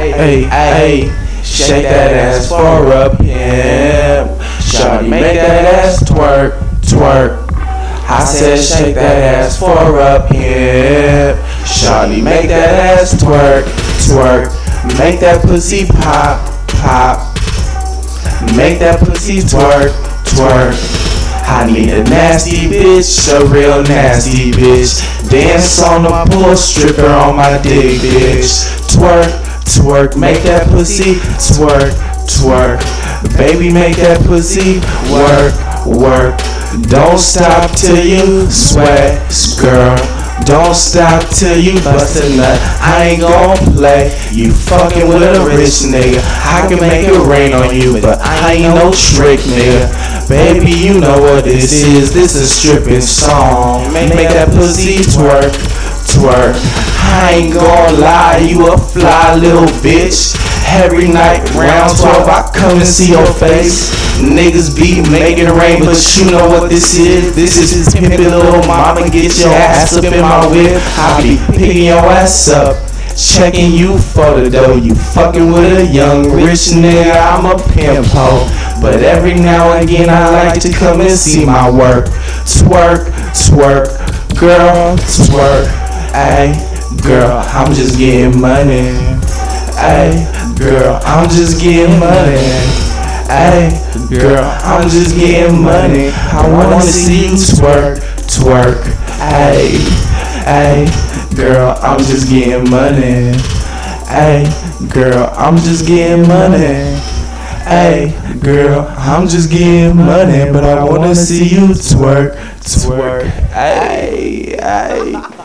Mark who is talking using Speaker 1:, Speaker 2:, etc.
Speaker 1: Hey, hey, shake that ass for a pimp. Shawty, make that ass twerk, twerk. I said shake that ass for a pimp. Shawty, make that ass twerk, twerk. Make that pussy pop, pop. Make that pussy twerk, twerk. I need a nasty bitch, a real nasty bitch. Dance on the pool, stripper on my dick, bitch. Twerk, twerk, make that pussy twerk, twerk. Baby, make that pussy work, work. Don't stop till you sweat, girl. Don't stop till you bust a nut. I ain't gon' play. You fucking with a rich nigga. I can make it rain on you, but I ain't no trick nigga. Baby, you know what this is. This is a stripping song. Make, make that pussy twerk, twerk. I ain't gon' lie, you a fly little bitch. Every night, round 12, I come and see your face. Niggas be making rain, but you know what this is. This is pimpin' little mama, get your ass up in my whip. I be picking your ass up. Checking you for the dough, you fucking with a young rich nigga. I'm a pimp hoe, but every now and again I like to come and see my work. Twerk, twerk, girl, twerk. Ay, girl, I'm just getting money. Ay, girl, I'm just getting money. Ay, girl, I'm just getting money. I wanna see you twerk, twerk. Ay, ay, girl, I'm just getting money. Ay, girl, I'm just getting money. Ay, girl, I'm just getting money, but I wanna see you twerk, twerk. Ay, ay.